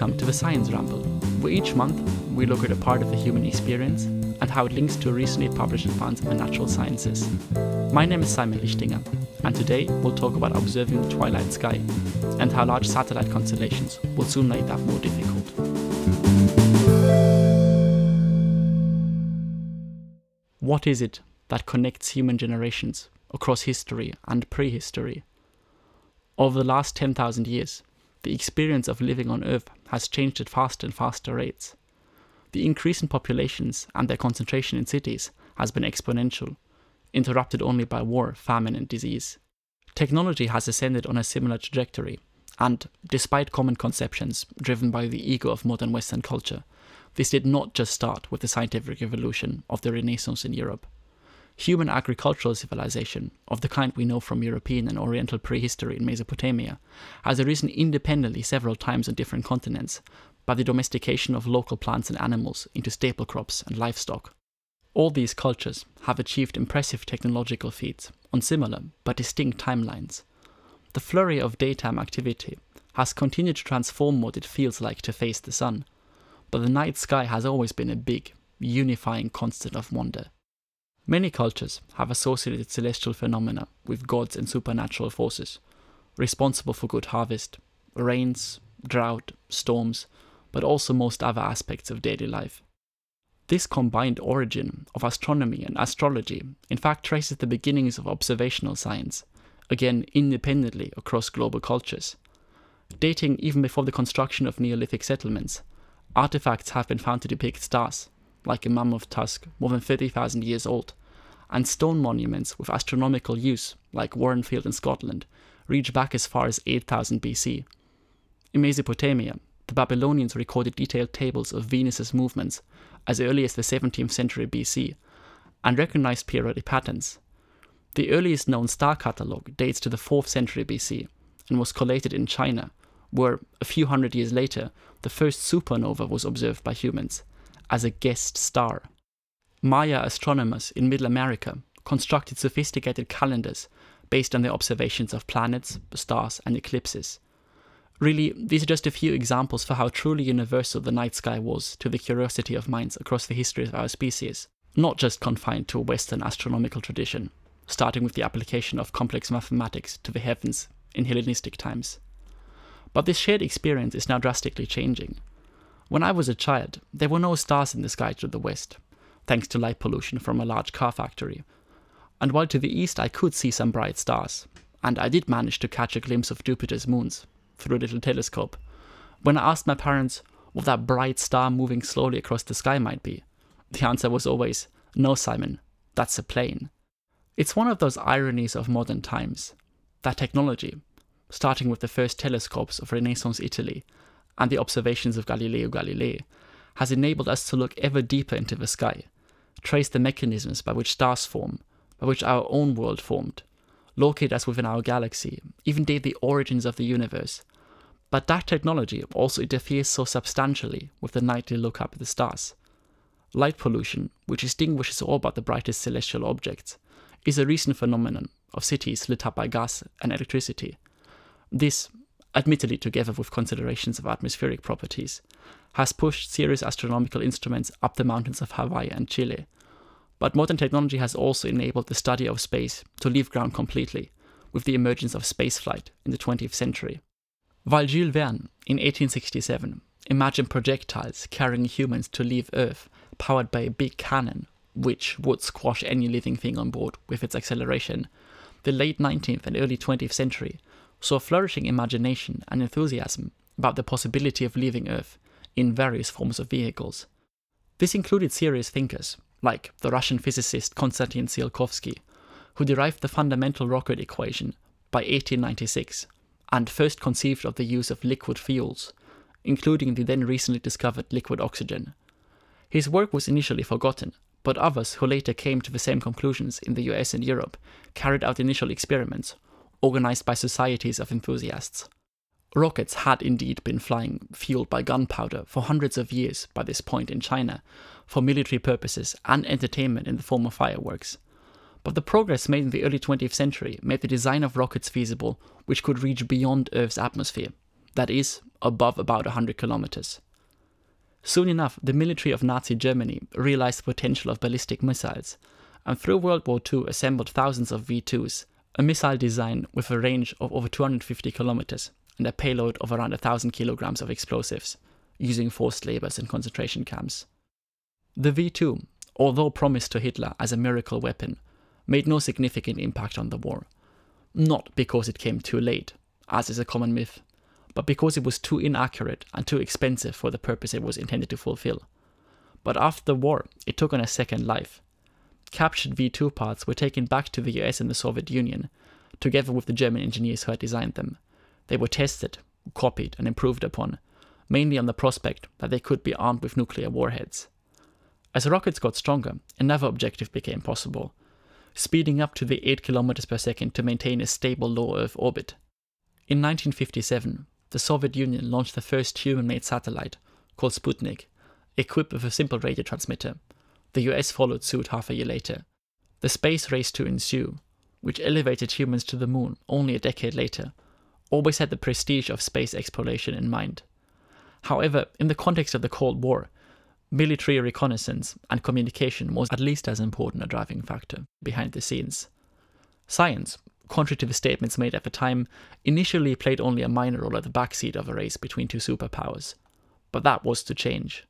Welcome to the Science Ramble, where each month we look at a part of the human experience and how it links to a recently published advance in the natural sciences. My name is Simon Lichtinger, and today we'll talk about observing the twilight sky and how large satellite constellations will soon make that more difficult. What is it that connects human generations across history and prehistory? Over the last 10,000 years, the experience of living on Earth has changed at faster and faster rates. The increase in populations and their concentration in cities has been exponential, interrupted only by war, famine, and disease. Technology has ascended on a similar trajectory, and despite common conceptions driven by the ego of modern Western culture, this did not just start with the scientific revolution of the Renaissance in Europe. Human agricultural civilization, of the kind we know from European and Oriental prehistory in Mesopotamia, has arisen independently several times on different continents by the domestication of local plants and animals into staple crops and livestock. All these cultures have achieved impressive technological feats on similar but distinct timelines. The flurry of daytime activity has continued to transform what it feels like to face the sun, but the night sky has always been a big, unifying constant of wonder. Many cultures have associated celestial phenomena with gods and supernatural forces, responsible for good harvest, rains, drought, storms, but also most other aspects of daily life. This combined origin of astronomy and astrology in fact traces the beginnings of observational science, again independently across global cultures. Dating even before the construction of Neolithic settlements, artifacts have been found to depict stars, like a mammoth tusk more than 30,000 years old, and stone monuments with astronomical use, like Warren Field in Scotland, reach back as far as 8000 BC. In Mesopotamia, the Babylonians recorded detailed tables of Venus's movements as early as the 17th century BC and recognized periodic patterns. The earliest known star catalogue dates to the 4th century BC and was collated in China, where, a few hundred years later, the first supernova was observed by humans as a guest star. Maya astronomers in Middle America constructed sophisticated calendars based on their observations of planets, stars, and eclipses. Really, these are just a few examples for how truly universal the night sky was to the curiosity of minds across the history of our species, not just confined to a Western astronomical tradition, starting with the application of complex mathematics to the heavens in Hellenistic times. But this shared experience is now drastically changing. When I was a child, there were no stars in the sky to the west, thanks to light pollution from a large car factory. And while to the east I could see some bright stars, and I did manage to catch a glimpse of Jupiter's moons through a little telescope, when I asked my parents what that bright star moving slowly across the sky might be, the answer was always, No, Simon, that's a plane. It's one of those ironies of modern times that technology, starting with the first telescopes of Renaissance Italy and the observations of Galileo Galilei, has enabled us to look ever deeper into the sky trace the mechanisms by which stars form, by which our own world formed, locate us within our galaxy, even date the origins of the universe. But that technology also interferes so substantially with the nightly look up at the stars. Light pollution, which extinguishes all but the brightest celestial objects, is a recent phenomenon of cities lit up by gas and electricity. This, admittedly together with considerations of atmospheric properties, has pushed serious astronomical instruments up the mountains of Hawaii and Chile. But modern technology has also enabled the study of space to leave ground completely, with the emergence of spaceflight in the 20th century. While Jules Verne, in 1867, imagined projectiles carrying humans to leave Earth powered by a big cannon, which would squash any living thing on board with its acceleration, the late 19th and early 20th century saw flourishing imagination and enthusiasm about the possibility of leaving Earth in various forms of vehicles. This included serious thinkers, like the Russian physicist Konstantin Tsiolkovsky, who derived the fundamental rocket equation by 1896 and first conceived of the use of liquid fuels, including the then recently discovered liquid oxygen. His work was initially forgotten, but others who later came to the same conclusions in the US and Europe carried out initial experiments, organized by societies of enthusiasts. Rockets had indeed been flying fueled by gunpowder for hundreds of years by this point in China, for military purposes and entertainment in the form of fireworks. But the progress made in the early 20th century made the design of rockets feasible which could reach beyond Earth's atmosphere, that is, above about 100 kilometers. Soon enough, the military of Nazi Germany realized the potential of ballistic missiles, and through World War II assembled thousands of V 2s, a missile design with a range of over 250 kilometers and a payload of around 1,000 kilograms of explosives, using forced labors in concentration camps. The V 2, although promised to Hitler as a miracle weapon, made no significant impact on the war. Not because it came too late, as is a common myth, but because it was too inaccurate and too expensive for the purpose it was intended to fulfill. But after the war, it took on a second life. Captured V 2 parts were taken back to the US and the Soviet Union, together with the German engineers who had designed them. They were tested, copied, and improved upon, mainly on the prospect that they could be armed with nuclear warheads. As rockets got stronger, another objective became possible speeding up to the 8 km per second to maintain a stable low Earth orbit. In 1957, the Soviet Union launched the first human made satellite, called Sputnik, equipped with a simple radio transmitter. The US followed suit half a year later. The space race to ensue, which elevated humans to the moon only a decade later, always had the prestige of space exploration in mind. However, in the context of the Cold War, military reconnaissance and communication was at least as important a driving factor behind the scenes. Science, contrary to the statements made at the time, initially played only a minor role at the backseat of a race between two superpowers. But that was to change.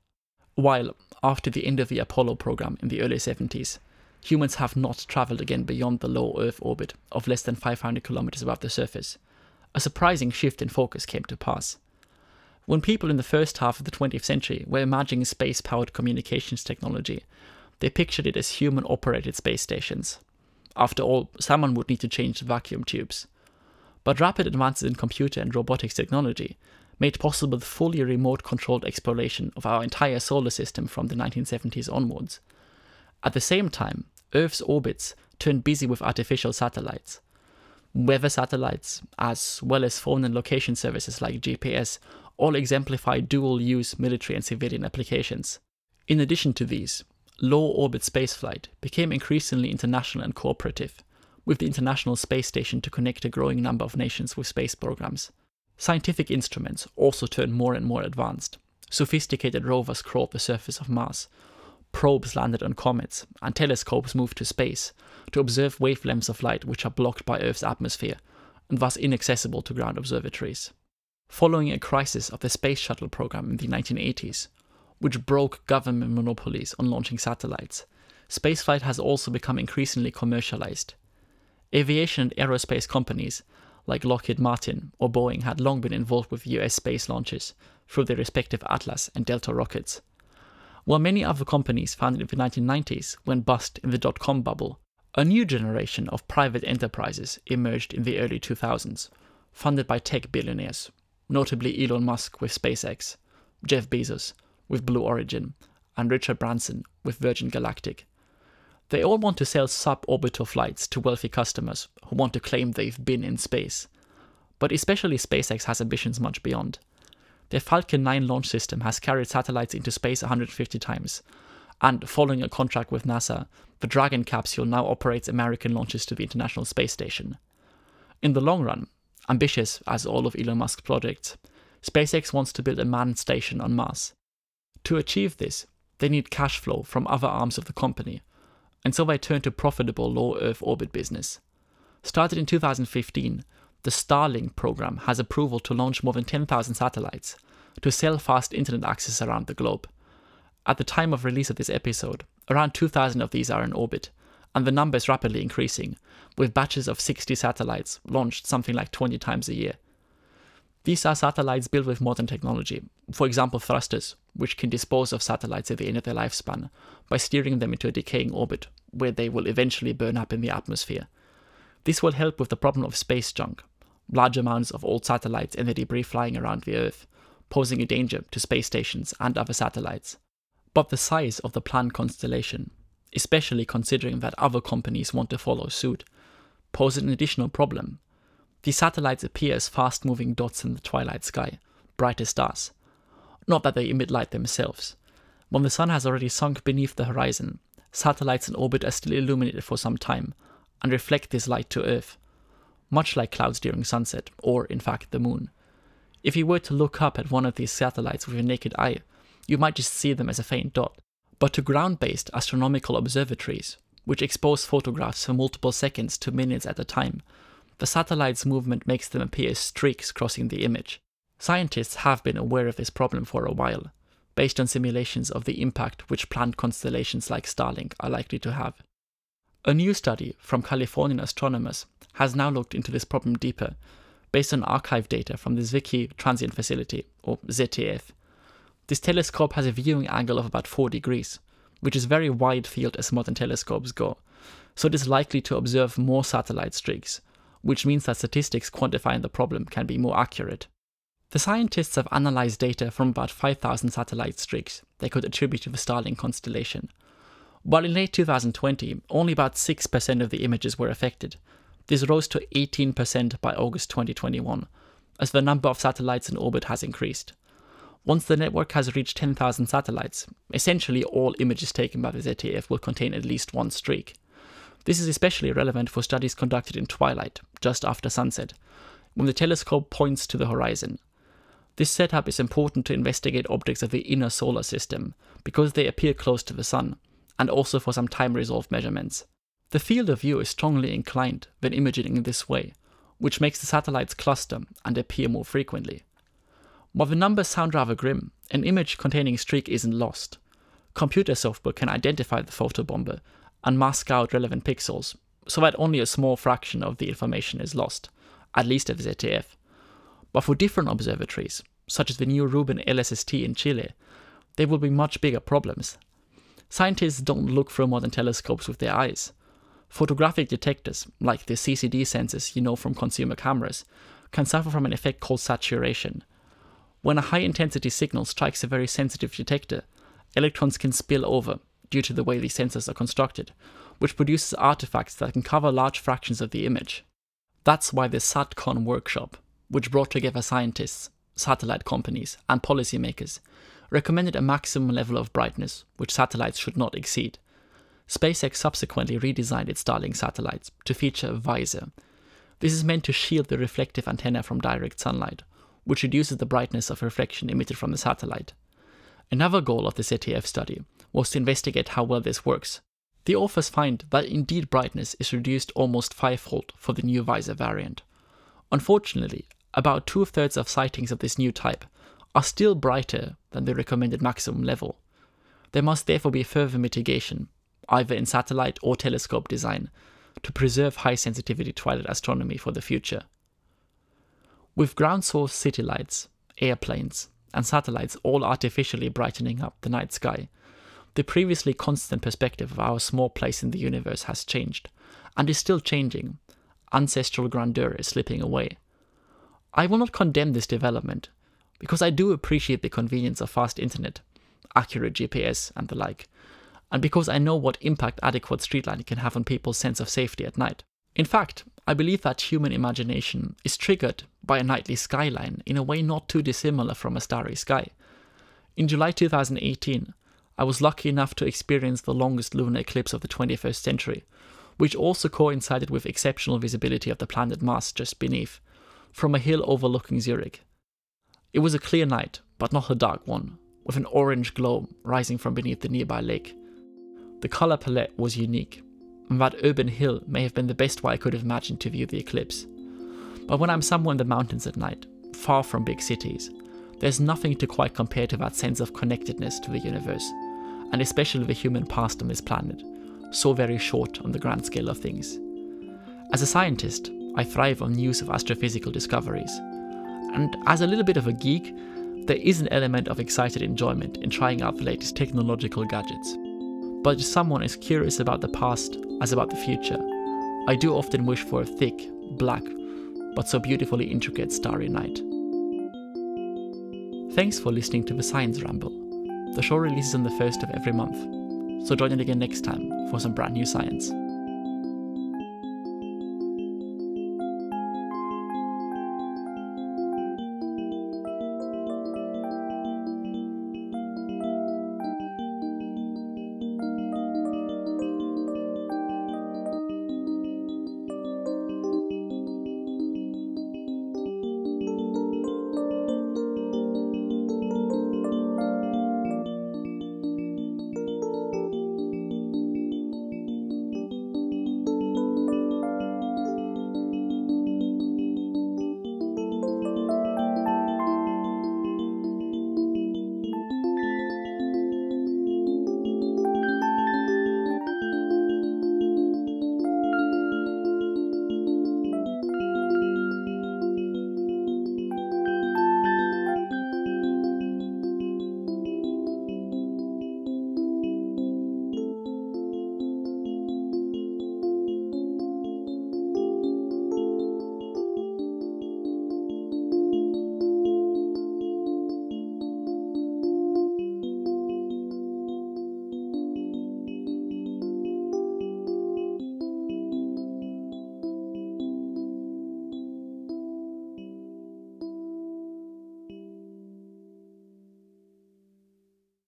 While, after the end of the Apollo program in the early 70s, humans have not travelled again beyond the low Earth orbit of less than 500 kilometers above the surface, a surprising shift in focus came to pass. When people in the first half of the 20th century were imagining space powered communications technology, they pictured it as human operated space stations. After all, someone would need to change the vacuum tubes. But rapid advances in computer and robotics technology made possible the fully remote controlled exploration of our entire solar system from the 1970s onwards. At the same time, Earth's orbits turned busy with artificial satellites. Weather satellites, as well as phone and location services like GPS, all exemplify dual use military and civilian applications. In addition to these, low orbit spaceflight became increasingly international and cooperative, with the International Space Station to connect a growing number of nations with space programs. Scientific instruments also turned more and more advanced. Sophisticated rovers crawled the surface of Mars, probes landed on comets, and telescopes moved to space to observe wavelengths of light which are blocked by Earth's atmosphere and thus inaccessible to ground observatories. Following a crisis of the Space Shuttle program in the 1980s, which broke government monopolies on launching satellites, spaceflight has also become increasingly commercialized. Aviation and aerospace companies like Lockheed Martin or Boeing had long been involved with US space launches through their respective Atlas and Delta rockets. While many other companies founded in the 1990s went bust in the dot com bubble, a new generation of private enterprises emerged in the early 2000s, funded by tech billionaires notably Elon Musk with SpaceX, Jeff Bezos with Blue Origin, and Richard Branson with Virgin Galactic. They all want to sell suborbital flights to wealthy customers who want to claim they've been in space. But especially SpaceX has ambitions much beyond. Their Falcon 9 launch system has carried satellites into space 150 times, and following a contract with NASA, the Dragon capsule now operates American launches to the International Space Station. In the long run, Ambitious as all of Elon Musk's projects, SpaceX wants to build a manned station on Mars. To achieve this, they need cash flow from other arms of the company, so they turn to profitable low Earth orbit business. Started in 2015, the Starlink program has approval to launch more than 10,000 satellites to sell fast internet access around the globe. At the time of release of this episode, around 2,000 of these are in orbit, and the number is rapidly increasing, with batches of 60 satellites launched something like 20 times a year. These are satellites built with modern technology, for example, thrusters, which can dispose of satellites at the end of their lifespan by steering them into a decaying orbit, where they will eventually burn up in the atmosphere. This will help with the problem of space junk, large amounts of old satellites and the debris flying around the Earth, posing a danger to space stations and other satellites. But the size of the planned constellation especially considering that other companies want to follow suit, poses an additional problem. These satellites appear as fast moving dots in the twilight sky, bright as stars. Not that they emit light themselves. When the sun has already sunk beneath the horizon, satellites in orbit are still illuminated for some time and reflect this light to Earth, much like clouds during sunset, or in fact the moon. If you were to look up at one of these satellites with your naked eye, you might just see them as a faint dot. But to ground based astronomical observatories, which expose photographs for multiple seconds to minutes at a time, the satellite's movement makes them appear as streaks crossing the image. Scientists have been aware of this problem for a while, based on simulations of the impact which planned constellations like Starlink are likely to have. A new study from Californian astronomers has now looked into this problem deeper, based on archive data from the Zwicky Transient Facility, or ZTF. This telescope has a viewing angle of about 4 degrees, which is very wide field as modern telescopes go, so it is likely to observe more satellite streaks, which means that statistics quantifying the problem can be more accurate. The scientists have analyzed data from about 5,000 satellite streaks they could attribute to the Starlink constellation. While in late 2020, only about 6% of the images were affected, this rose to 18% by August 2021, as the number of satellites in orbit has increased. Once the network has reached 10,000 satellites, essentially all images taken by the ZTF will contain at least one streak. This is especially relevant for studies conducted in twilight, just after sunset, when the telescope points to the horizon. This setup is important to investigate objects of the inner solar system, because they appear close to the Sun, and also for some time resolved measurements. The field of view is strongly inclined when imaging in this way, which makes the satellites cluster and appear more frequently. While the numbers sound rather grim, an image containing streak isn't lost. Computer software can identify the photobomber and mask out relevant pixels, so that only a small fraction of the information is lost, at least at the ZTF. But for different observatories, such as the new Rubin LSST in Chile, there will be much bigger problems. Scientists don't look through modern telescopes with their eyes. Photographic detectors, like the CCD sensors you know from consumer cameras, can suffer from an effect called saturation. When a high intensity signal strikes a very sensitive detector, electrons can spill over due to the way these sensors are constructed, which produces artifacts that can cover large fractions of the image. That's why the SATCON workshop, which brought together scientists, satellite companies, and policymakers, recommended a maximum level of brightness which satellites should not exceed. SpaceX subsequently redesigned its Starlink satellites to feature a visor. This is meant to shield the reflective antenna from direct sunlight, which reduces the brightness of reflection emitted from the satellite. Another goal of the ZTF study was to investigate how well this works. The authors find that indeed brightness is reduced almost fivefold for the new visor variant. Unfortunately, about two thirds of sightings of this new type are still brighter than the recommended maximum level. There must therefore be further mitigation either in satellite or telescope design, to preserve high sensitivity twilight astronomy for the future. With ground source city lights, airplanes, and satellites all artificially brightening up the night sky, the previously constant perspective of our small place in the universe has changed, and is still changing. Ancestral grandeur is slipping away. I will not condemn this development, because I do appreciate the convenience of fast internet, accurate GPS, and the like, and because I know what impact adequate street lighting can have on people's sense of safety at night. In fact, I believe that human imagination is triggered by a nightly skyline in a way not too dissimilar from a starry sky. In July 2018, I was lucky enough to experience the longest lunar eclipse of the 21st century, which also coincided with exceptional visibility of the planet Mars just beneath, from a hill overlooking Zurich. It was a clear night, but not a dark one, with an orange glow rising from beneath the nearby lake. The colour palette was unique, and that urban hill may have been the best way I could have imagined to view the eclipse. But when I'm somewhere in the mountains at night, far from big cities, there's nothing to quite compare to that sense of connectedness to the universe, and especially the human past on this planet, so very short on the grand scale of things. As a scientist, I thrive on news of astrophysical discoveries, and as a little bit of a geek, there is an element of excited enjoyment in trying out the latest technological gadgets but someone as curious about the past as about the future. I do often wish for a thick, black, but so beautifully intricate starry night. Thanks for listening to the Science Ramble. The show releases on the first of every month, so join in again next time for some brand new science.